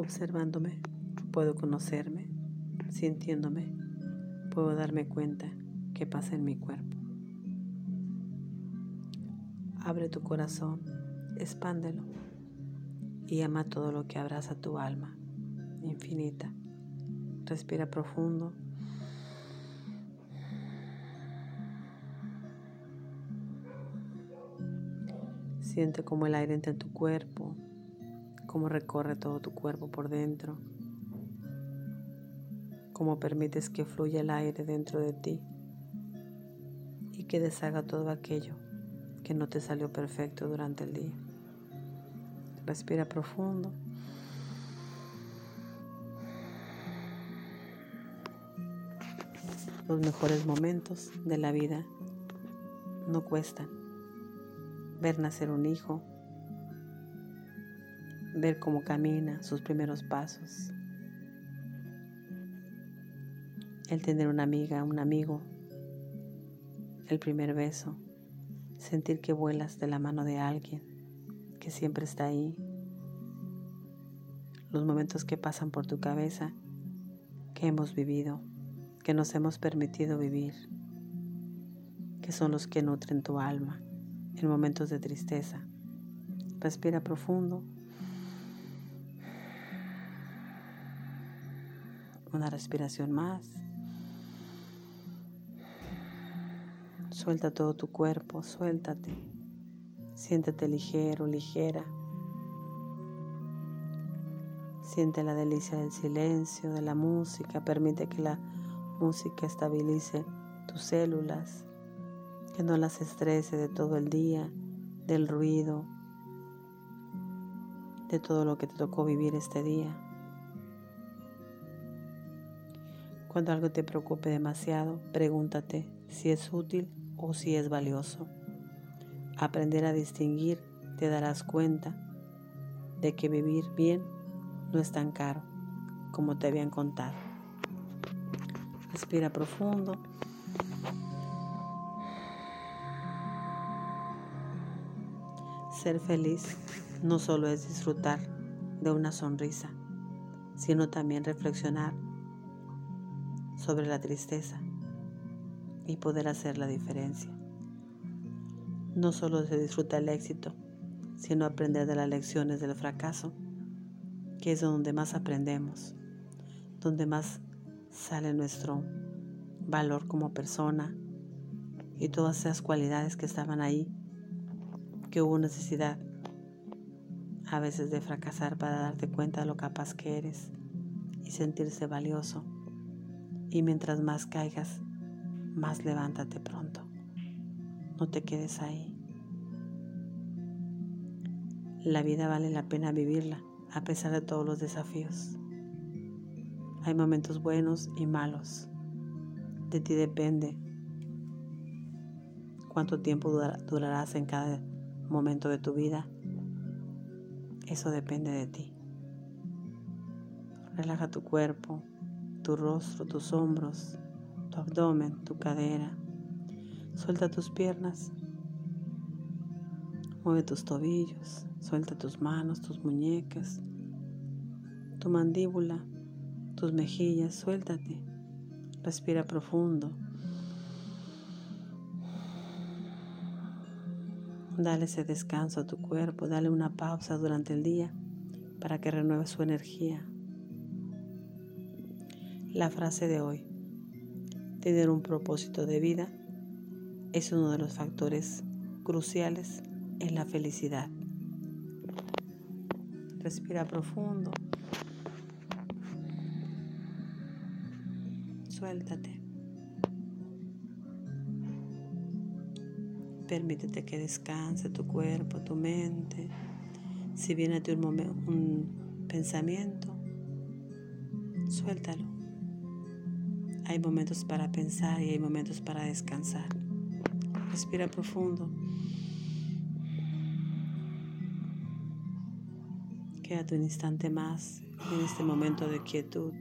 Observándome, puedo conocerme, sintiéndome, puedo darme cuenta que pasa en mi cuerpo. Abre tu corazón, expándelo y ama todo lo que abraza tu alma infinita. Respira profundo. Siente como el aire entra en tu cuerpo, cómo recorre todo tu cuerpo por dentro, cómo permites que fluya el aire dentro de ti y que deshaga todo aquello que no te salió perfecto durante el día. Respira profundo. Los mejores momentos de la vida no cuestan. Ver nacer un hijo, ver cómo camina sus primeros pasos, el tener una amiga, un amigo, el primer beso, sentir que vuelas de la mano de alguien que siempre está ahí, los momentos que pasan por tu cabeza, que hemos vivido, que nos hemos permitido vivir, que son los que nutren tu alma en momentos de tristeza. Respira profundo Una respiración más. Suelta todo tu cuerpo, suéltate. Siéntete ligero, ligera. Siente la delicia del silencio, de la música. Permite que la música estabilice tus células, que no las estrese de todo el día, del ruido, de todo lo que te tocó vivir este día. Cuando algo te preocupe demasiado, pregúntate si es útil o si es valioso. Aprender a distinguir te darás cuenta de que vivir bien no es tan caro como te habían contado. Respira profundo. Ser feliz no solo es disfrutar de una sonrisa, sino también reflexionar sobre la tristeza y poder hacer la diferencia. No solo se disfruta el éxito, sino aprender de las lecciones del fracaso, que es donde más aprendemos, donde más sale nuestro valor como persona y todas esas cualidades que estaban ahí, que hubo necesidad a veces de fracasar para darte cuenta de lo capaz que eres y sentirse valioso y mientras más caigas, más levántate pronto. No te quedes ahí. La vida vale la pena vivirla a pesar de todos los desafíos. Hay momentos buenos y malos. De ti depende cuánto tiempo durarás en cada momento de tu vida. Eso depende de ti. Relaja tu cuerpo, tu rostro, tus hombros, tu abdomen, tu cadera. Suelta tus piernas. Mueve tus tobillos. Suelta tus manos, tus muñecas, tu mandíbula, tus mejillas. Suéltate. Respira profundo. Dale ese descanso a tu cuerpo, dale una pausa durante el día para que renueve su energía. La frase de hoy, tener un propósito de vida, es uno de los factores cruciales en la felicidad. Respira profundo. Suéltate. Permítete que descanse tu cuerpo, tu mente. Si viene a ti un, un pensamiento, suéltalo. Hay momentos para pensar y hay momentos para descansar. Respira profundo. Quédate un instante más en este momento de quietud.